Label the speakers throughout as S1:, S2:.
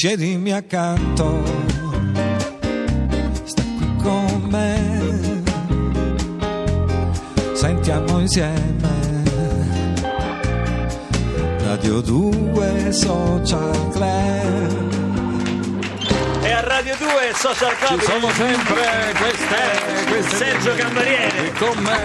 S1: Siedimi accanto, sta qui con me, sentiamo insieme. Radio 2 Social Club.
S2: E a Radio 2 Social Club
S1: Ci sono sempre queste, queste
S2: Sergio Cambariere
S1: con me.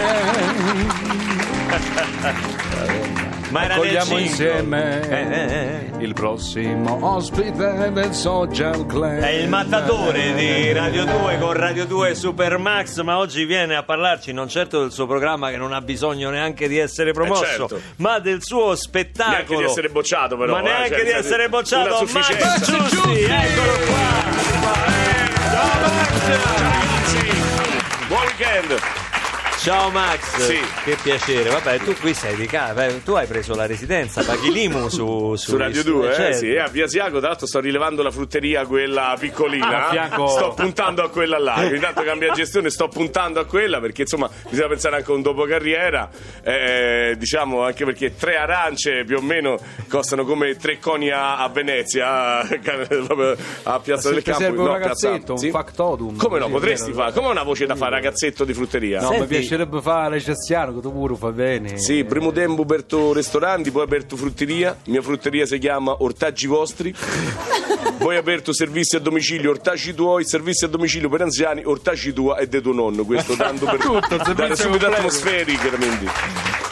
S2: Ma
S1: Accogliamo insieme
S2: Eh, eh,
S1: il prossimo ospite del Social Club.
S2: È il mattatore di Radio 2 con Radio 2 Supermax, ma oggi viene a parlarci non certo del suo programma che non ha bisogno neanche di essere promosso,
S3: Eh, certo.
S2: ma del suo spettacolo.
S3: Neanche di essere bocciato, però.
S2: ma
S3: eh,
S2: neanche
S3: cioè,
S2: di essere bocciato, Max. Giusti, eccolo qua. Ciao Max,
S3: Sì.
S2: che piacere. Vabbè, tu qui sei di casa, tu hai preso la residenza, paghi l'IMU su,
S3: Su Radio 2, eh,
S2: certo.
S3: sì, e a Via Siago, tra l'altro sto rilevando la frutteria, quella piccolina.
S1: Ah,
S3: Sto puntando a quella là. Ogni tanto cambia gestione, sto puntando a quella perché insomma bisogna pensare anche a un dopo carriera. eh, diciamo anche perché tre arance più o meno costano come tre coni a, a Venezia, a Piazza del Campo.
S4: serve un
S3: no,
S4: ragazzetto,
S3: Piazza-
S4: un
S3: sì?
S4: factotum.
S3: Come no, potresti fare? Come una voce da fare, ragazzetto di frutteria?
S4: No,
S2: Senti-
S4: mi piacerebbe fare l'egiziano che tu pure fai bene.
S3: Sì, primo tempo aperto ristoranti, poi aperto frutteria. Mia frutteria si chiama Ortaggi Vostri. poi aperto servizi a domicilio, ortaggi tuoi, servizi a domicilio per anziani, ortaggi tua e de tuo nonno. Questo tanto per
S4: Tutto,
S3: dare subito atmosferiche, chiaramente.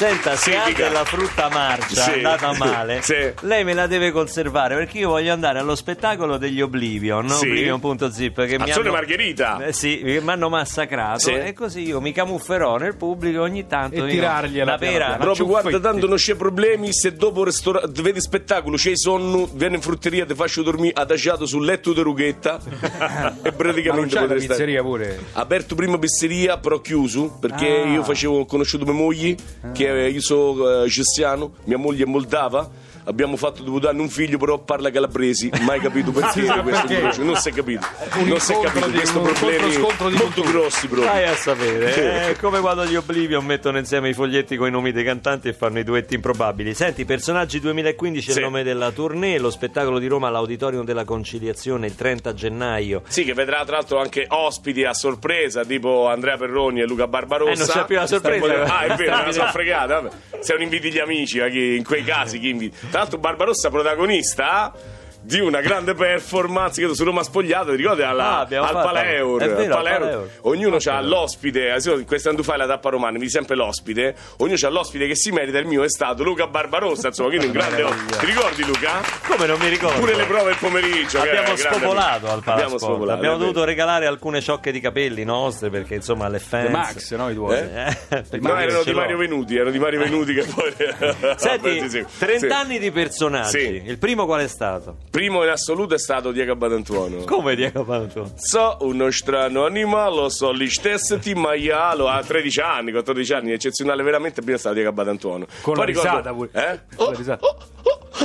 S2: Senta, se ha
S3: dica.
S2: della frutta marcia
S3: Sì.
S2: andata male,
S3: Sì.
S2: lei me la deve conservare perché io voglio andare allo spettacolo degli Oblivion, no?
S3: Sì.
S2: Oblivion.zip che mi hanno...
S3: Margherita.
S2: Eh, sì, che mi hanno massacrato
S3: Sì.
S2: e così io mi camufferò nel pubblico ogni tanto
S4: E tirargliela piano
S2: pera.
S3: Proprio guarda, tanto non c'è problemi. Se dopo ristora- vedi spettacolo, c'è sonno, vieni in frutteria, ti faccio dormire adagiato sul letto di rughetta. e
S4: Ma non
S3: praticamente
S4: c'è la
S3: potrei stare-
S4: pizzeria pure.
S3: Aperto prima pizzeria, però chiuso, perché
S4: Ah.
S3: io facevo, ho conosciuto mia moglie, che eh, io sono eh, egiziano, mia moglie è moldava. Abbiamo fatto anni un figlio, però parla calabresi. Mai capito perché
S4: Sì,
S3: questo
S4: perché?
S3: incrocio, Non si è capito.
S4: Un
S3: non si è capito.
S4: di-
S3: Questo
S4: un
S3: problemi
S4: incontro-scontro di
S3: molto
S4: culture.
S3: grossi proprio.
S2: Vai a sapere, è come quando gli Oblivion mettono insieme i foglietti con i nomi dei cantanti e fanno i duetti improbabili. Senti, personaggi 2015 è
S3: Sì.
S2: il nome della tournée, lo spettacolo di Roma all'Auditorium della Conciliazione il 30 gennaio.
S3: Sì, che vedrà tra l'altro anche ospiti a sorpresa, tipo Andrea Perroni e Luca Barbarossa.
S2: Eh, non c'è più la sorpresa.
S3: Ah, è vero, me la sono fregata. vabbè. Se non inviti gli amici, in quei casi chi inviti? Tra l'altro Barbarossa protagonista di una grande performance credo su Roma spogliata ti ricordi alla-
S2: Ah,
S3: al Paleur,
S2: vero,
S3: al
S2: al
S3: Paleur.
S2: Paleur.
S3: ognuno ha l'ospite eh, quest'anno tu fai la tappa romana vedi sempre l'ospite ognuno ha l'ospite che si merita il mio è stato Luca Barbarossa insomma quindi un grande ti ricordi Luca?
S2: Come non mi ricordo?
S3: pure le prove il pomeriggio
S2: Abbiamo spopolato
S3: amico.
S2: al
S3: abbiamo
S2: Palasport.
S3: spopolato
S2: Abbiamo dovuto regalare alcune ciocche di capelli nostre perché insomma le fans.
S4: Max, no? I tuoi.
S3: Eh?
S2: Eh, perché
S3: No, erano di. Mario Venuti, erano di Mario Venuti che poi...
S2: Senti,
S3: Sì, sì.
S2: 30
S3: Sì.
S2: anni di personaggi.
S3: Sì.
S2: Il primo qual è stato?
S3: Primo in assoluto è stato Diego Badantuono.
S2: Come Diego Panto?
S3: So uno strano animale, so gli stessi maialo a 13 anni, 14 anni, eccezionale veramente, prima è stato Diego Badantuono.
S4: Con la risata pure.
S3: Eh?
S4: Con la risata.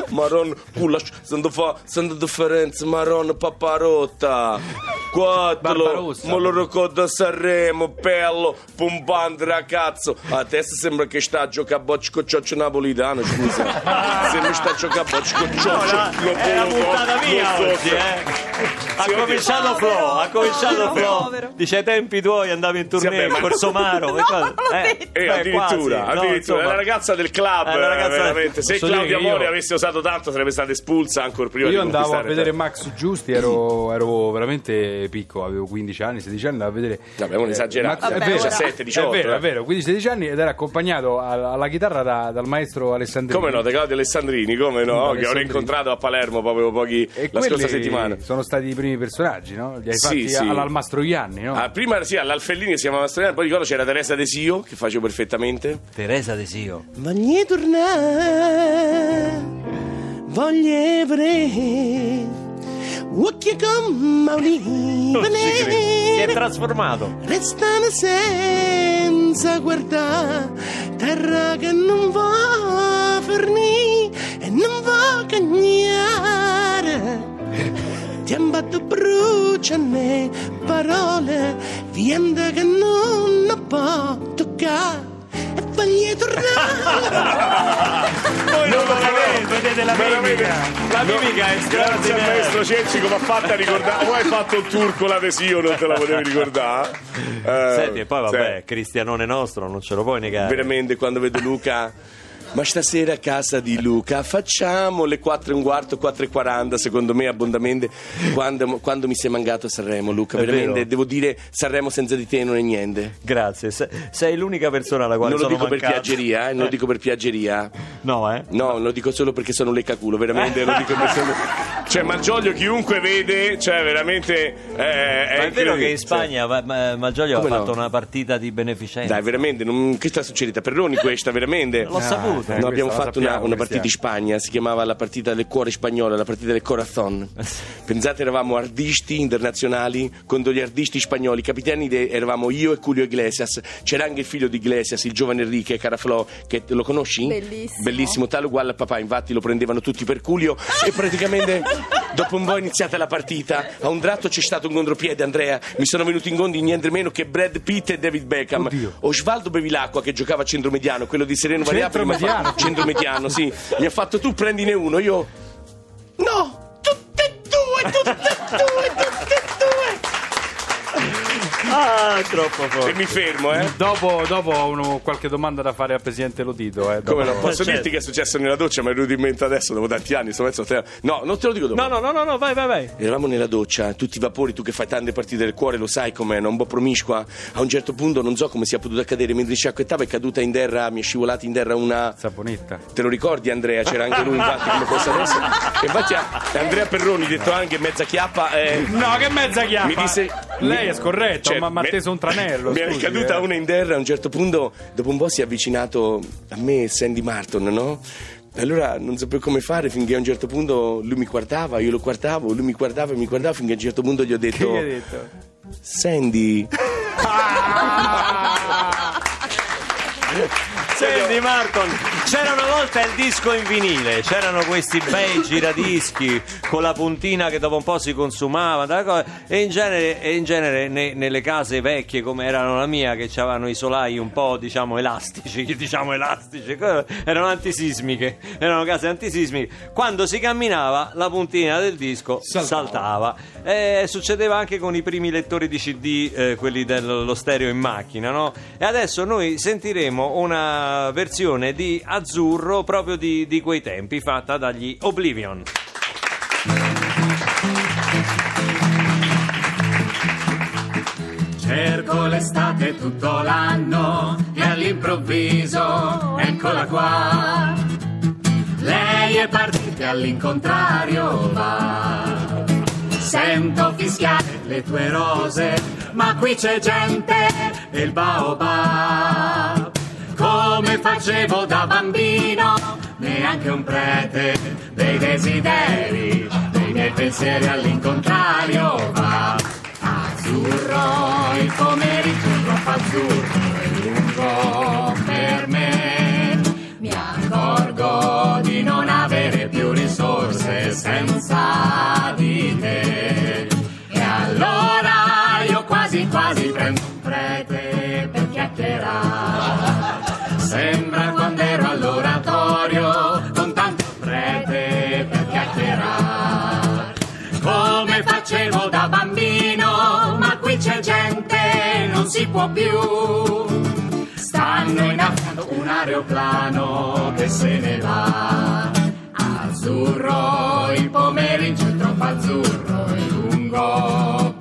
S3: Maron, culla, sento fa, sento differenza, Maron, paparotta. Quattro,
S4: Barbarossa.
S3: mo lo ricordo a Sanremo, bello, pompante ragazzo. A testa sembra che sta a giocare a bocce con cioccio napolitano, scusa. sembra che sta a giocare a bocce con cioccio. lo
S2: È la puntata
S3: so
S2: oggi, eh. Ha cominciato Flo, ha cominciato Flo. Dice ai tempi tuoi andavi in tournée
S3: Sì,
S2: Corso Maro. e
S5: non l'ho
S2: eh.
S3: Eh, addirittura.
S2: No,
S3: addirittura.
S2: insomma.
S3: è la ragazza del club,
S2: la ragazza del-
S3: veramente. Se Claudia Mori avesse usato tanto sarebbe stata espulsa ancora prima
S4: Io
S3: di
S4: andavo a vedere
S3: te.
S4: Max Giusti, ero, ero veramente piccolo, avevo 15 anni, 16 anni, andavo a vedere.
S3: Vabbè, non esagerare.
S4: Max- è
S5: Vabbè,
S4: vero,
S5: ora-
S3: 17, 18.
S4: È vero,
S3: eh.
S4: è vero, 15-16 anni ed era accompagnato alla, alla chitarra da- dal maestro Alessandrini.
S3: Come no, da Claudio Alessandrini, come no? Che ho incontrato a Palermo proprio pochi
S4: E
S3: la scorsa settimana.
S4: sono stati i primi personaggi, no? Li hai
S3: Sì,
S4: fatti
S3: sì.
S4: all'Al Mastroianni, no?
S3: Ah, prima sì, all'Alfellini si chiamava Mastroianni, poi ricordo c'era Teresa Desio, che facevo perfettamente.
S2: Teresa Desio.
S6: Voglio tornare, voglio vedere, occhi come olive
S2: Si è trasformato.
S6: restano senza guardare, terra che non va fornire e non va cagnare. Tempo brucia me parole, viende che non può toccare tornare.
S2: Voi non lo vedete, vedete la mimica. La mimica è
S3: Grazie al maestro Cenci come ha fatto a ricordare. Poi hai fatto il turco l'adesivo, non te la potevi ricordare. Eh,
S2: Senti, e poi vabbè,
S3: sì.
S2: Cristianone nostro, non ce lo puoi negare.
S3: veramente quando vedo Luca. Ma stasera a casa di Luca facciamo le 4 e un quarto, 4 e 40, secondo me abbondamente. Quando, quando mi sei mangato a Sanremo, Luca,
S2: È
S3: veramente devo dire Sanremo senza di te non è niente.
S2: Grazie, se- sei l'unica persona alla quale
S3: Non lo
S2: sono
S3: dico per
S2: mancato.
S3: piaggeria, eh, non lo dico per piaggeria.
S2: No, eh?
S3: No, lo dico solo perché sono leccaculo, veramente lo dico per Cioè, Malgioglio chiunque vede, cioè veramente eh, è
S2: Ma è vero che in Spagna ma- ma- Malgioglio ha
S3: Come no?
S2: fatto una partita di beneficenza.
S3: Dai, veramente, non, che sta succedendo? Perroni questa, veramente.
S2: L'ho saputo.
S4: Eh,
S3: No, abbiamo fatto una,
S4: sappiamo,
S3: una partita in Spagna, si chiamava la partita del cuore spagnolo, la partita del corazon. Pensate, eravamo artisti internazionali contro gli artisti spagnoli, capitani de- eravamo io e Julio Iglesias, c'era anche il figlio di Iglesias, il giovane Enrique Caraflò, che lo conosci?
S5: Bellissimo.
S3: Bellissimo, tale uguale al papà, infatti lo prendevano tutti per Julio e praticamente dopo un po' è iniziata la partita, a un tratto c'è stato un contropiede Andrea, mi sono venuti in gondi niente meno che Brad Pitt e David Beckham.
S4: Oddio.
S3: Osvaldo Bevilacqua che giocava a centromediano, quello di Sereno Variabile,
S4: Centromediano?
S3: centromediano, sì. Mi ha fatto tu prendine uno, io
S2: Ah, troppo
S3: E
S2: forte.
S3: mi fermo, eh.
S4: Dopo, dopo ho uno- qualche domanda da fare al presidente Lodito. Eh, dopo-
S3: Come no? Posso
S2: certo.
S3: dirti che è successo nella doccia? Mi è venuto in mente adesso, dopo tanti anni. Sto mezzo a te- No, non te lo dico dopo.
S2: No, no, no, no, no, vai, vai, vai.
S3: Eravamo nella doccia, tutti i vapori, tu che fai tante partite del cuore, lo sai com'è, no? un po' promiscua. A un certo punto non so come sia potuto accadere, mentre ci acquettava è caduta in terra, mi è scivolata in terra una.
S4: Saponetta.
S3: Te lo ricordi Andrea? C'era anche lui infatti come fosse adesso. E infatti a- Andrea Perroni, detto anche mezza chiappa, eh,
S4: No, che mezza chiappa!
S3: mi disse.
S4: Lei è scorretto,
S3: cioè,
S4: ma
S3: me-
S4: teso un tranello.
S3: Mi è
S4: scusi,
S3: caduta
S4: eh.
S3: una in terra a un certo punto, dopo un po' si è avvicinato a me Sandy Martin, no? E Allora non sapevo come fare finché a un certo punto lui mi guardava, io lo guardavo, lui mi guardava e mi guardava finché a un certo punto gli ho
S4: Che
S3: detto
S4: gli hai detto?
S3: Sandy,
S2: Senti Marton, c'era una volta il disco in vinile, c'erano questi bei giradischi con la puntina che dopo un po' si consumava e in genere, e in genere ne- nelle case vecchie come erano la mia che avevano i solai un po' diciamo elastici, diciamo elastici, erano antisismiche, erano case antisismiche, quando si camminava la puntina del disco saltava, E succedeva anche con i primi lettori di CD, eh, quelli dello stereo in macchina, no? E adesso noi sentiremo una versione di Azzurro proprio di, di quei tempi, fatta dagli Oblivion.
S7: Cerco l'estate tutto l'anno e all'improvviso eccola qua. Lei è partita all'incontrario va. Sento fischiare le tue rose, ma qui c'è gente e il baobab. Come facevo da bambino, neanche un prete dei desideri, dei miei pensieri all'incontrario va. Azzurro, il pomeriggio è troppo azzurro e lungo per me. Mi accorgo di non avere più risorse senza di te. E allora io quasi quasi prendo un prete. Sembra quando ero all'oratorio con tanto prete per chiacchierare. Come facevo da bambino, ma qui c'è gente, non si può più. Stanno innaffiando un aeroplano che se ne va. Azzurro, il pomeriggio troppo azzurro e lungo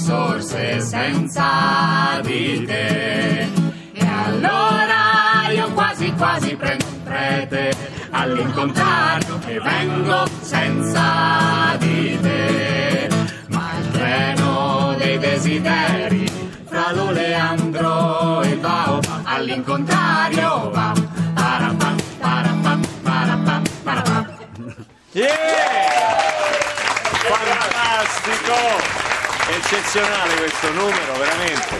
S7: risorse senza di te. E allora io quasi quasi prendo un prete all'incontrario e vengo senza di te. Ma il treno dei desideri fra l'oleandro e il baobab all'incontrario
S2: Eccezionale questo numero, veramente.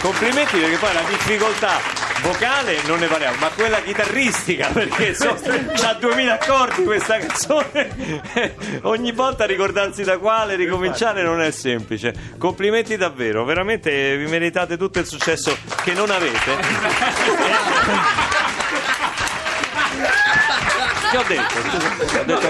S2: Complimenti perché poi la difficoltà vocale non ne parliamo, ma quella chitarristica, perché so, c'ha 2000 accordi questa canzone. Ogni volta ricordarsi da quale ricominciare non è semplice. Complimenti davvero, veramente vi meritate tutto il successo che non avete. Che ho detto? Scusa, Ho detto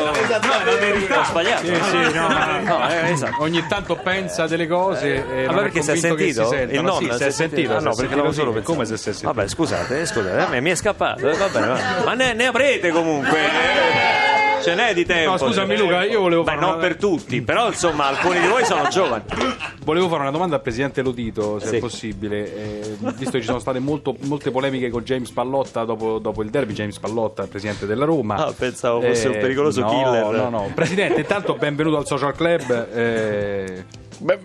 S2: no. Ho sbagliato.
S4: Sì, sì, no, no.
S2: No, eh, esatto.
S4: Ogni tanto pensa delle cose e
S2: Ah,
S4: non è
S2: perché si è sentito?
S4: si.
S2: Il nonno
S4: sì, si è sentito.
S2: Ah, no, perché non solo pensavo.
S4: Come se si è sentito?
S2: Vabbè, scusate, eh, scusate, a me mi è scappato. eh, vabbè, va. ma ne, ne avrete comunque. Eh, Ce n'è di tempo.
S4: No, scusami,
S2: n'è.
S4: Luca, io volevo
S2: Beh,
S4: fare
S2: non
S4: una-
S2: per tutti, però insomma, alcuni di voi sono giovani.
S4: Volevo fare una domanda al presidente Lodito, se
S2: Sì.
S4: è possibile, eh, visto che ci sono state molto- molte polemiche con James Pallotta dopo, dopo il derby. James Pallotta, il presidente della Roma.
S2: Ah, pensavo fosse un pericoloso
S4: no,
S2: killer.
S4: No, no, Presidente, intanto benvenuto al Social Club. eh,
S3: Beh,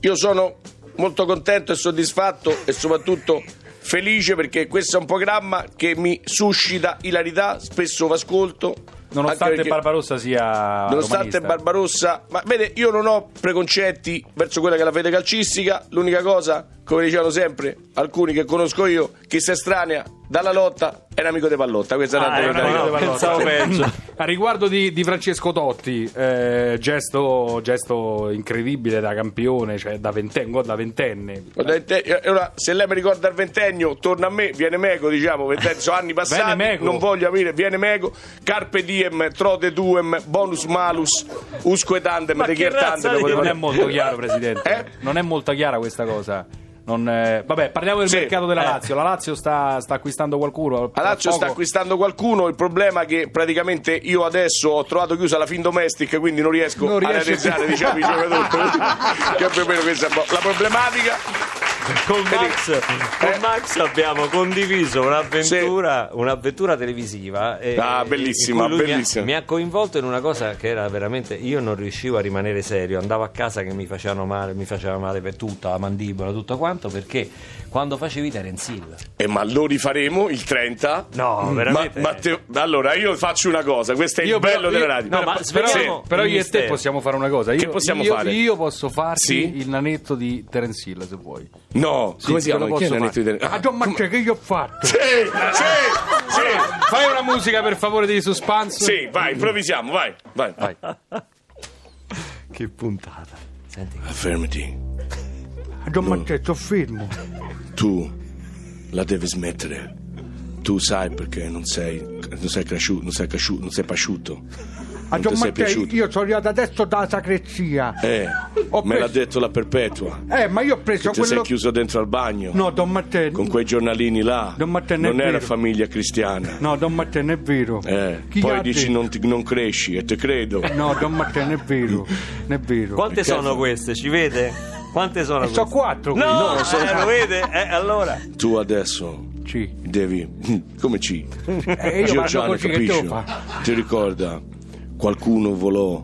S3: io sono molto contento e soddisfatto e soprattutto felice perché questo è un programma che mi suscita ilarità, spesso lo ascolto.
S4: Nonostante
S3: perché-
S4: Barbarossa sia
S3: Nonostante
S4: romanista.
S3: Barbarossa, ma vede, io non ho preconcetti verso quella che è la fede calcistica. L'unica cosa, come dicevano sempre alcuni che conosco io, chi si estranea dalla lotta è un amico di Pallotta. Questa è
S2: Ah,
S3: una
S2: è un
S3: verità.
S2: amico di Pallotta. Pensavo peggio.
S4: A riguardo di, di Francesco Totti, eh, gesto, gesto incredibile da campione, cioè da ventenne, da ventenne.
S3: Eh, Ora, se lei mi ricorda il ventennio, torna a me, viene meco, diciamo, ventennio, sono anni passati, non voglio avere, viene meco, carpe diem, trote duem, bonus malus, usque tandem, chiertandem,
S2: di-
S4: Non è molto chiaro, Presidente.
S3: Eh?
S4: Non è molto chiara questa cosa. Non, eh, Vabbè, parliamo del
S3: Sì.
S4: mercato della
S2: Eh.
S4: Lazio. La Lazio sta, sta acquistando qualcuno.
S3: La Lazio sta acquistando qualcuno, il problema è che praticamente io adesso ho trovato chiusa la fin domestic, quindi non riesco
S4: Non
S3: a realizzare diciamo, i giocatori. che più o meno questa è la problematica.
S2: Con Max, con
S3: Eh.
S2: Max abbiamo condiviso un'avventura, un'avventura televisiva. e-
S3: Ah, bellissima,
S2: lui mi ha-
S3: bellissima.
S2: Mi ha, coinvolto in una cosa che era veramente. Io non riuscivo a rimanere serio. Andavo a casa che mi facevano male, mi faceva male per tutta la mandibola, tutto quanto. Perché quando facevi Terence Hill.
S3: E ma lo rifaremo il 30?
S2: No,
S3: Ma,
S2: veramente.
S3: ma te- allora io faccio una cosa, questo è
S4: Io
S3: il bello
S4: però-
S3: della
S4: io-
S3: radio.
S2: No, ma
S4: però,
S2: svegliamo
S4: però io e te
S2: mistero.
S4: possiamo fare una cosa. Io,
S3: Che possiamo
S4: io-
S3: fare?
S4: Io posso farti
S3: Sì?
S4: il nanetto di Terence Hill, se vuoi.
S3: No, come si chiama? Chi l'anetto
S4: fare.
S3: di
S4: Ah, John Marce, che io ho fatto?
S3: Sì, sì, sì.
S4: Fai una musica per favore di suspense.
S3: Sì, vai, improvvisiamo, vai, vai.
S4: Vai.
S2: Che puntata. Senti.
S3: Fermati,
S4: Ah, John Marce, sto fermo.
S3: tu la devi smettere. Tu sai perché non sei, non sei cresciuto, non sei cresciuto, non sei pasciuto.
S8: A
S3: Non sei
S8: Mattei,
S3: piaciuto.
S8: io sono arrivato adesso dalla sacrestia.
S3: Eh,
S8: Ho
S3: me l'ha detto la perpetua.
S8: Eh, ma io ho preso
S3: Ti sei
S8: quello...
S3: chiuso dentro al bagno.
S8: No, Don Matteo.
S3: Con quei giornalini là.
S8: Don Matteo, non è
S3: non era
S8: vero.
S3: famiglia cristiana.
S8: No, Don Matteo, non è vero.
S3: Eh,
S8: Chi
S3: poi dici non, ti- non cresci e te credo.
S8: No, Don Matteo, non è vero. Non è vero.
S2: Quante
S3: Perché-
S2: sono queste? Ci vede? Quante sono
S8: Eh,
S2: queste?
S8: so quattro.
S2: No,
S3: No, sono-
S2: eh, lo vede? Eh, allora.
S3: Tu adesso
S8: Sì.
S3: devi. Come ci?
S8: Eh, io
S3: Giorgiano
S8: che fare?
S3: Ti ricorda? Qualcuno volò,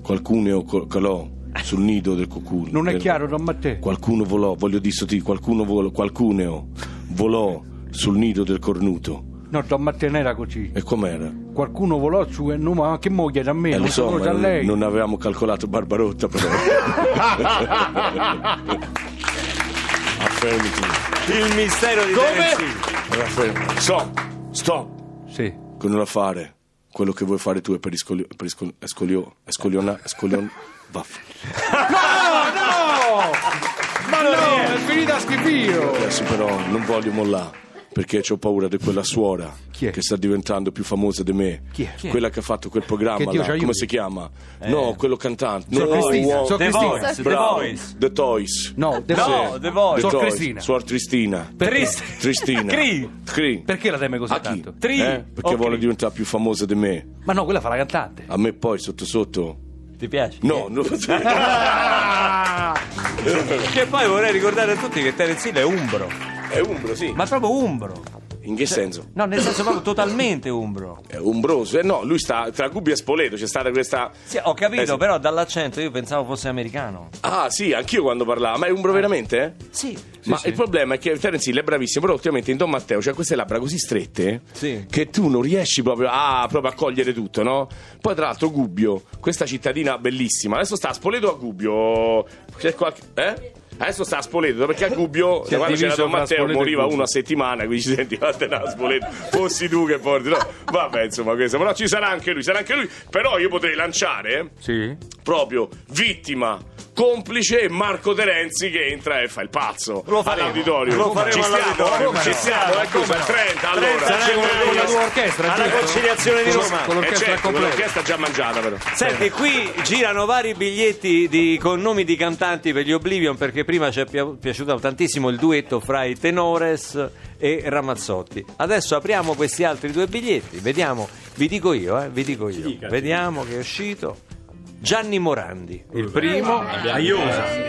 S3: qualcuno calò sul nido del cuculo.
S8: Non è
S3: Del-
S8: chiaro, Don Matteo.
S3: Qualcuno volò, voglio dire ti, qualcuno volò, qualcuno volò sul nido del cornuto.
S8: No, Don Matteo non era così.
S3: E com'era?
S8: Qualcuno volò su e no, ma che moglie da me,
S3: Eh,
S8: non
S3: lo so, ma
S8: da
S3: non,
S8: lei.
S3: non avevamo calcolato Barbarotta però. Affermati.
S2: Il mistero di Terence Hill.
S3: Affermati. Stop, stop.
S8: Sì.
S3: Continua a fare quello che vuoi fare tu è per iscolio, per iscolio, escolio, escoliona, escolion, vaff.
S4: Ma no, è finita a schifio.
S3: Adesso però non voglio mollare. Perché ho paura di quella suora
S8: Chi è?
S3: che sta diventando più famosa di me.
S8: Chi è? Chi è?
S3: Quella che ha fatto quel programma là,
S8: aiuti.
S3: come si chiama? No, quello cantante. No,
S8: Cristina,
S3: uomo-
S8: Sor
S2: The
S8: Cristina.
S2: Voice, The Voice.
S3: The Toys.
S8: No, The
S2: No,
S8: Voice.
S2: The Voice.
S3: Toys.
S8: Cristina.
S3: Suor Tristina.
S2: Trist-
S3: Tristina.
S2: Cri.
S3: Cri.
S4: Perché la teme così tanto?
S2: Tri.
S3: Eh? Perché
S2: Ok.
S3: vuole diventare più famosa di me.
S4: Ma no, quella fa la cantante.
S3: A me poi sotto sotto.
S2: Ti piace?
S3: No, no.
S2: Che poi vorrei ricordare a tutti che Terence Hill è umbro.
S3: È umbro, sì.
S2: Ma proprio umbro.
S3: In che senso?
S2: No, nel senso proprio totalmente umbro.
S3: È umbroso. Eh no, lui sta tra Gubbio e Spoleto. C'è stata questa.
S2: Sì, ho capito,
S3: Eh, sì.
S2: però dall'accento io pensavo fosse americano.
S3: Ah, sì, anch'io quando parlavo. Ma è umbro veramente? Eh?
S2: Sì.
S3: Ma il problema è che Terence Hill è bravissimo, però ultimamente in Don Matteo c'ha queste labbra così strette
S2: Sì.
S3: che tu non riesci proprio a, proprio a cogliere tutto, no? Poi tra l'altro Gubbio, questa cittadina bellissima, adesso sta a Spoleto a Gubbio. C'è qualche. Eh? Adesso sta a Spoleto perché a Gubbio
S4: Si è
S3: quando c'era Don Matteo moriva
S4: Gubbio.
S3: uno a settimana quindi ci senti vattene a Spoleto fossi tu che porti no vabbè insomma questo però ci sarà anche lui sarà anche lui però io potrei lanciare
S4: Sì.
S3: proprio vittima complice e Marco Terenzi che entra e fa il pazzo
S2: Lo faremo.
S3: all'auditorio
S2: Lo faremo
S3: ci stiamo?
S2: Come
S3: ci
S2: no?
S3: stiamo è cosa 30 allora
S2: Trenta,
S3: Con-
S2: con-
S3: con la-
S4: tua orchestra,
S2: alla conciliazione di
S4: Con-
S2: Roma
S4: con
S3: eh
S4: l'orchestra
S3: certo,
S4: completa.
S3: l'orchestra già mangiata però
S2: Senti, qui girano vari biglietti di- con nomi di cantanti per gli Oblivion perché prima ci è pi- piaciuto tantissimo il duetto fra i Tenores e Ramazzotti. Adesso apriamo questi altri due biglietti, vediamo, vi dico io, eh, vi dico io. Vediamo che è uscito. Gianni Morandi, il primo.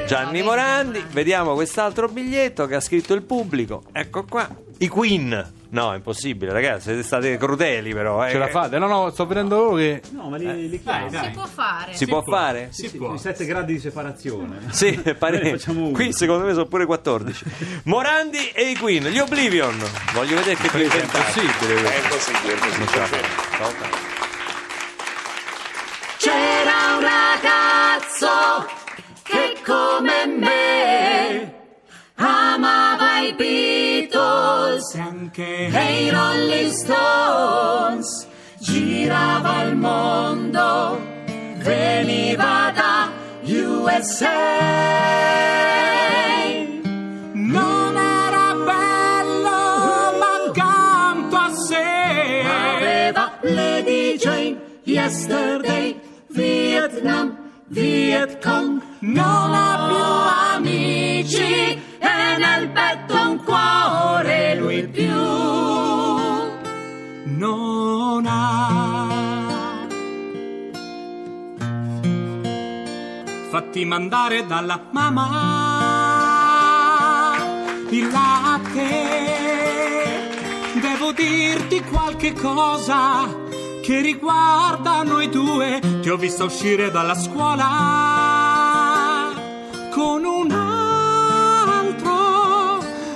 S2: Gianni Morandi, vediamo quest'altro biglietto che ha scritto il pubblico. Ecco qua. I Queen. No, è impossibile, ragazzi, siete state crudeli però. eh.
S5: Ce la fate? No, no, sto vedendo loro che.
S9: No, ma li, li chiamo.
S10: Si può fare.
S2: Si può fare?
S9: Sì, sì, i sette gradi di separazione.
S2: Sì, pare- qui secondo me sono pure 14. Morandi e i Queen, gli Oblivion. Voglio vedere che tu
S4: È impossibile.
S3: è impossibile, è impossibile.
S7: C'era un ragazzo che come me amava i Beatles
S9: Anche
S7: i Rolling Stones. Girava il mondo, veniva da USA.
S9: non era bello, ma accanto a sé
S7: Aveva le DJ, Yesterday, Vietnam, Vietcong. Non ha
S9: Fatti mandare dalla mamma il latte. Devo dirti qualche cosa che riguarda noi due. Ti ho vista uscire dalla scuola con un altro.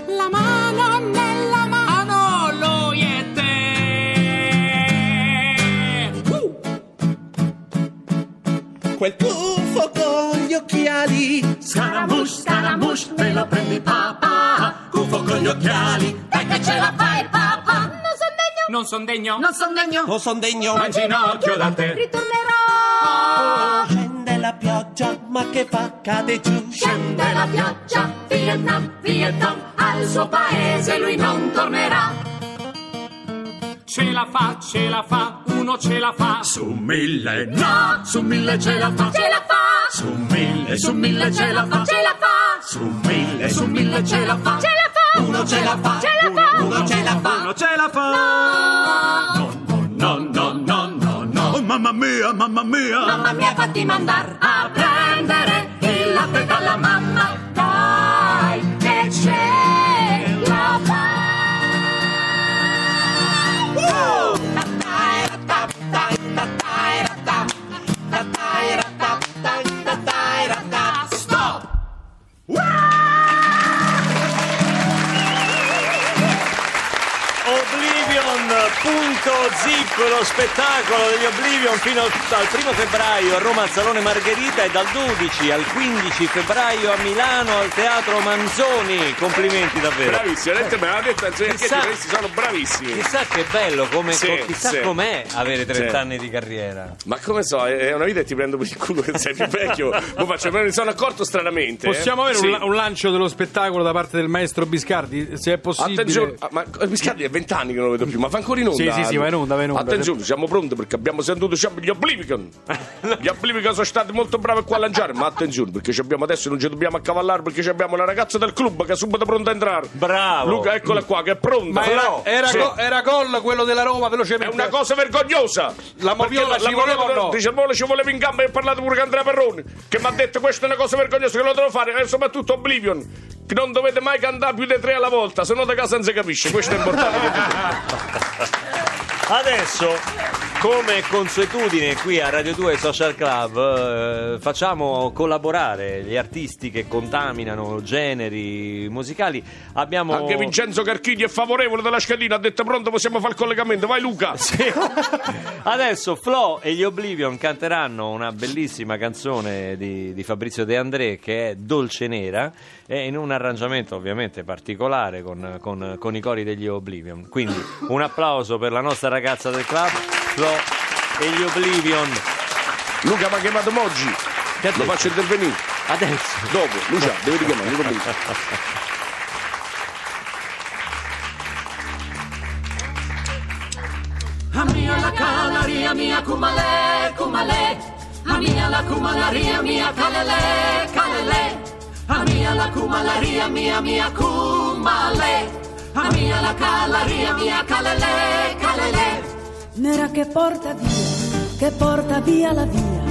S9: La mano nella mano, lui e te. Uh!
S11: Quel con gli occhiali
S7: Scaramouche, Scaramouche, te lo prendi papà. Cuffo con gli occhiali, che ce la fai papà. Non son degno,
S9: Non son degno.
S7: non son degno.
S11: Non son degno
S9: Ma in ginocchio da te.
S7: Ritornerò.
S11: Scende la pioggia ma che fa? Cade giù
S7: Scende la pioggia, Vietnam, Vietnam, al suo paese lui non tornerà.
S9: Ce la fa, ce la fa, uno ce la fa. Su mille,
S7: No, su mille ce la fa, ce la fa.
S9: su mille,
S7: Su mille ce la fa, ce la fa.
S9: su mille,
S7: Su mille ce la fa, ce la fa.
S11: Uno ce la fa
S7: Ce la fa.
S11: Uno ce la fa
S9: uno ce la fa. No, no, no, no, no. Oh, mamma mia, mamma mia.
S7: Mamma mia, fatti mandar a prendere il latte
S2: lo spettacolo degli Oblivion fino al, primo febbraio a Roma al Salone Margherita e dal 12 al 15 febbraio a Milano al Teatro Manzoni. Complimenti davvero.
S3: bravissimo veramente me l'ha detto Antonio Chiesi,
S2: Chissà-
S3: questi sono bravissimi
S2: Chissà che bello, come,
S3: Sì,
S2: chissà
S3: sì.
S2: com'è avere 30
S3: Sì.
S2: anni di carriera.
S3: ma come so è una vita e ti prendo per il culo che sei più vecchio Mo faccio, me ne sono accorto stranamente eh.
S5: Possiamo avere
S3: Sì.
S5: un, un lancio dello spettacolo da parte del maestro Biscardi? Se è possibile.
S3: Attenzione, ah, ma Biscardi è vent'anni che non lo vedo più, ma fa ancora in onda.
S5: Sì, sì, sì, va in onda, va in onda.
S3: Attenzione, siamo pronti perché abbiamo sentito diciamo, gli Oblivion. Gli Oblivion sono stati molto bravi qua a lanciare, ma attenzione perché ci abbiamo adesso non ci dobbiamo accavallare perché ci abbiamo la ragazza del club che è subito pronta a entrare.
S2: Bravo.
S3: Luca, eccola qua, che è pronta.
S5: Ma era, era,
S3: Sì.
S5: go- era gol quello della Roma,
S3: È
S5: velocemente.
S3: una cosa vergognosa!
S5: La Moviola ci voleva o no?
S3: Dice, "Mole ci voleva in gamba e ho parlato pure con Andrea Perroni, che mi ha detto questa è una cosa vergognosa che lo devo fare, e soprattutto Oblivion, che non dovete mai cantare più di tre alla volta, se no da casa non si capisce, questo è importante.
S2: Adesso, come consuetudine qui a Radio 2 Social Club, eh, facciamo collaborare gli artisti che contaminano generi musicali. Abbiamo
S6: Anche Vincenzo Carchini è favorevole della schedina, ha detto pronto possiamo fare il collegamento, vai Luca!
S2: Sì. Adesso Flo e gli Oblivion canteranno una bellissima canzone di, di Fabrizio De André che è Dolce Nera e in un arrangiamento ovviamente particolare con, con- con i cori degli Oblivion. Quindi un applauso per la nostra ragazza del club, Flo e gli Oblivion.
S6: Luca mi ha chiamato Moggi, lo faccio intervenire.
S2: Adesso.
S6: Dopo, Lucia, devi richiamare, non capisco.
S7: A mia la canaria mia cumale, cumale. A mia la cumalaria mia calele, calele. A mia la cumalaria mia mia cumale. A mia la calaria mia calele, calele.
S10: Nera che porta via, che porta via la via.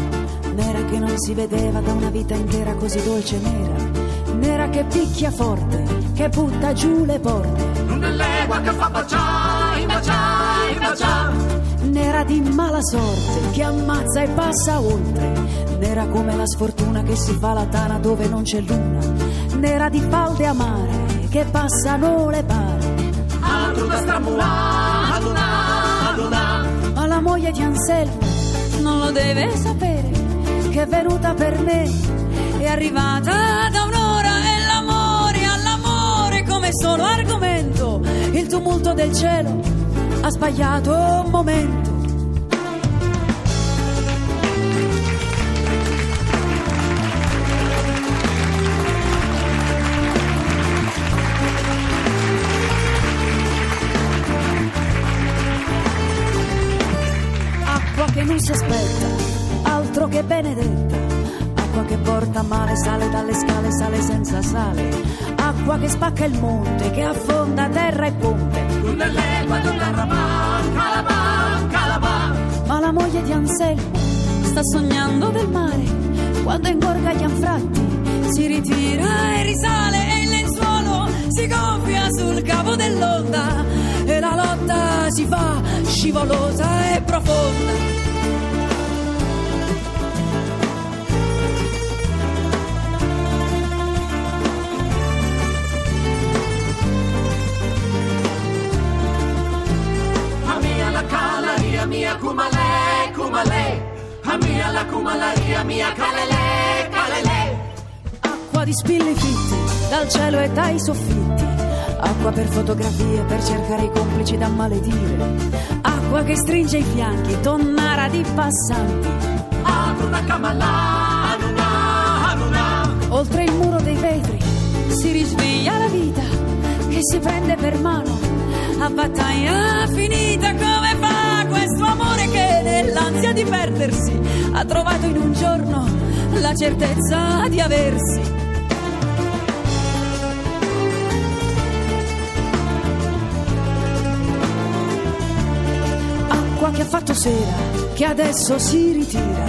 S10: Nera che non si vedeva da una vita intera così dolce nera. Nera che picchia forte, che butta giù le porte.
S7: È l'egua che fa baciare, baciare, baciare.
S10: Nera di mala sorte, che ammazza e passa oltre. Nera come la sfortuna che si fa la tana dove non c'è luna. Nera di falde amare, che passano le pare.
S7: Altro da stramulare, ad una, ad una.
S10: Ma la moglie di Anselmo non lo deve sapere che è venuta per me, è arrivata da un'ora e l'amore all'amore come solo argomento. Il tumulto del cielo ha sbagliato un momento. Che non si aspetta, altro che benedetta. Acqua che porta male, sale dalle scale, sale senza sale. Acqua che spacca il monte, che affonda terra e ponte.
S7: È l'egua una raban, calaban, calaban.
S10: Ma la moglie di Anselmo sta sognando del mare. Quando ingorga gli anfratti, si ritira e risale si gonfia sul capo dell'onda. E la lotta si fa scivolosa e profonda.
S7: Mia cumale, cumale. A mia la cumalaria mia.
S10: Acqua di spilli fitti dal cielo e dai soffitti. Acqua per fotografie, per cercare i complici da maledire. Acqua che stringe i fianchi, tonnara di passanti.
S7: Altro da camalà, ad una, ad una.
S10: Oltre il muro dei vetri si risveglia la vita che si prende per mano. A battaglia finita come fa questo amore che nell'ansia di perdersi ha trovato in un giorno la certezza di aversi. Che ha fatto sera, che adesso si ritira.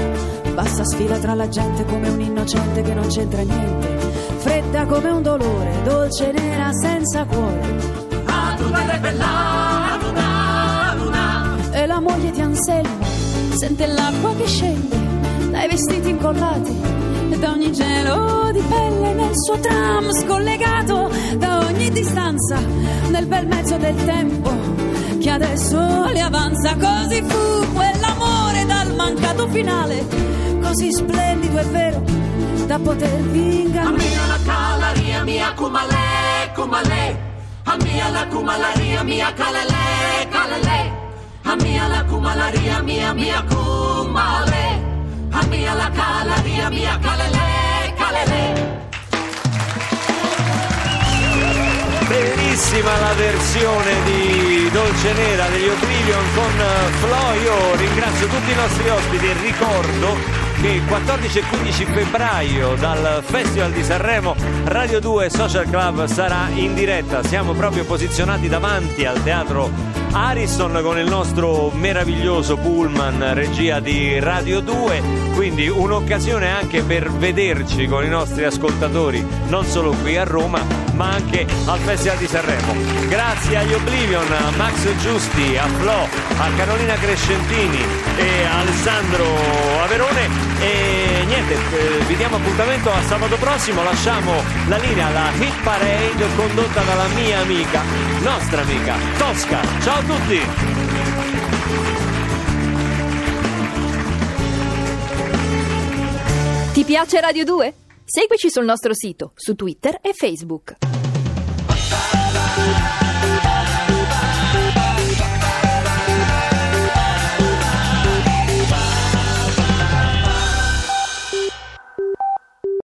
S10: Bassa sfila tra la gente come un innocente che non c'entra niente. Fredda come un dolore, dolce nera senza cuore.
S7: Ad una rebella, ad una, ad una.
S10: E la moglie di Anselmo sente l'acqua che scende dai vestiti incollati da ogni gelo di pelle nel suo tram scollegato da ogni distanza nel bel mezzo del tempo che adesso le avanza così fu quell'amore dal mancato finale così splendido e vero da potervi
S7: A
S10: ingannare
S7: mia la calaria mia cumale. A mia la cumalaria mia calele. A mia la cumalaria mia mia cumale. A mia la calaria mia calele, calele.
S2: Bellissima la versione di Dolce Nera degli Oblivion con eh, Flo. Io ringrazio tutti i nostri ospiti e ricordo che il 14 e 15 febbraio dal Festival di Sanremo Radio 2 Social Club sarà in diretta. Siamo proprio posizionati davanti al teatro Ariston con il nostro meraviglioso pullman regia di Radio 2, quindi un'occasione anche per vederci con i nostri ascoltatori non solo qui a Roma ma anche al Festival di Sanremo. Grazie agli Oblivion, a Max Giusti, a Flo, a Carolina Crescentini e a Alessandro Averone e niente, eh, vi diamo appuntamento a sabato prossimo, lasciamo la linea alla Hit Parade condotta dalla mia amica, nostra amica, Tosca. Ciao tutti!
S12: Ti piace Radio 2? Seguici sul nostro sito, su Twitter e Facebook.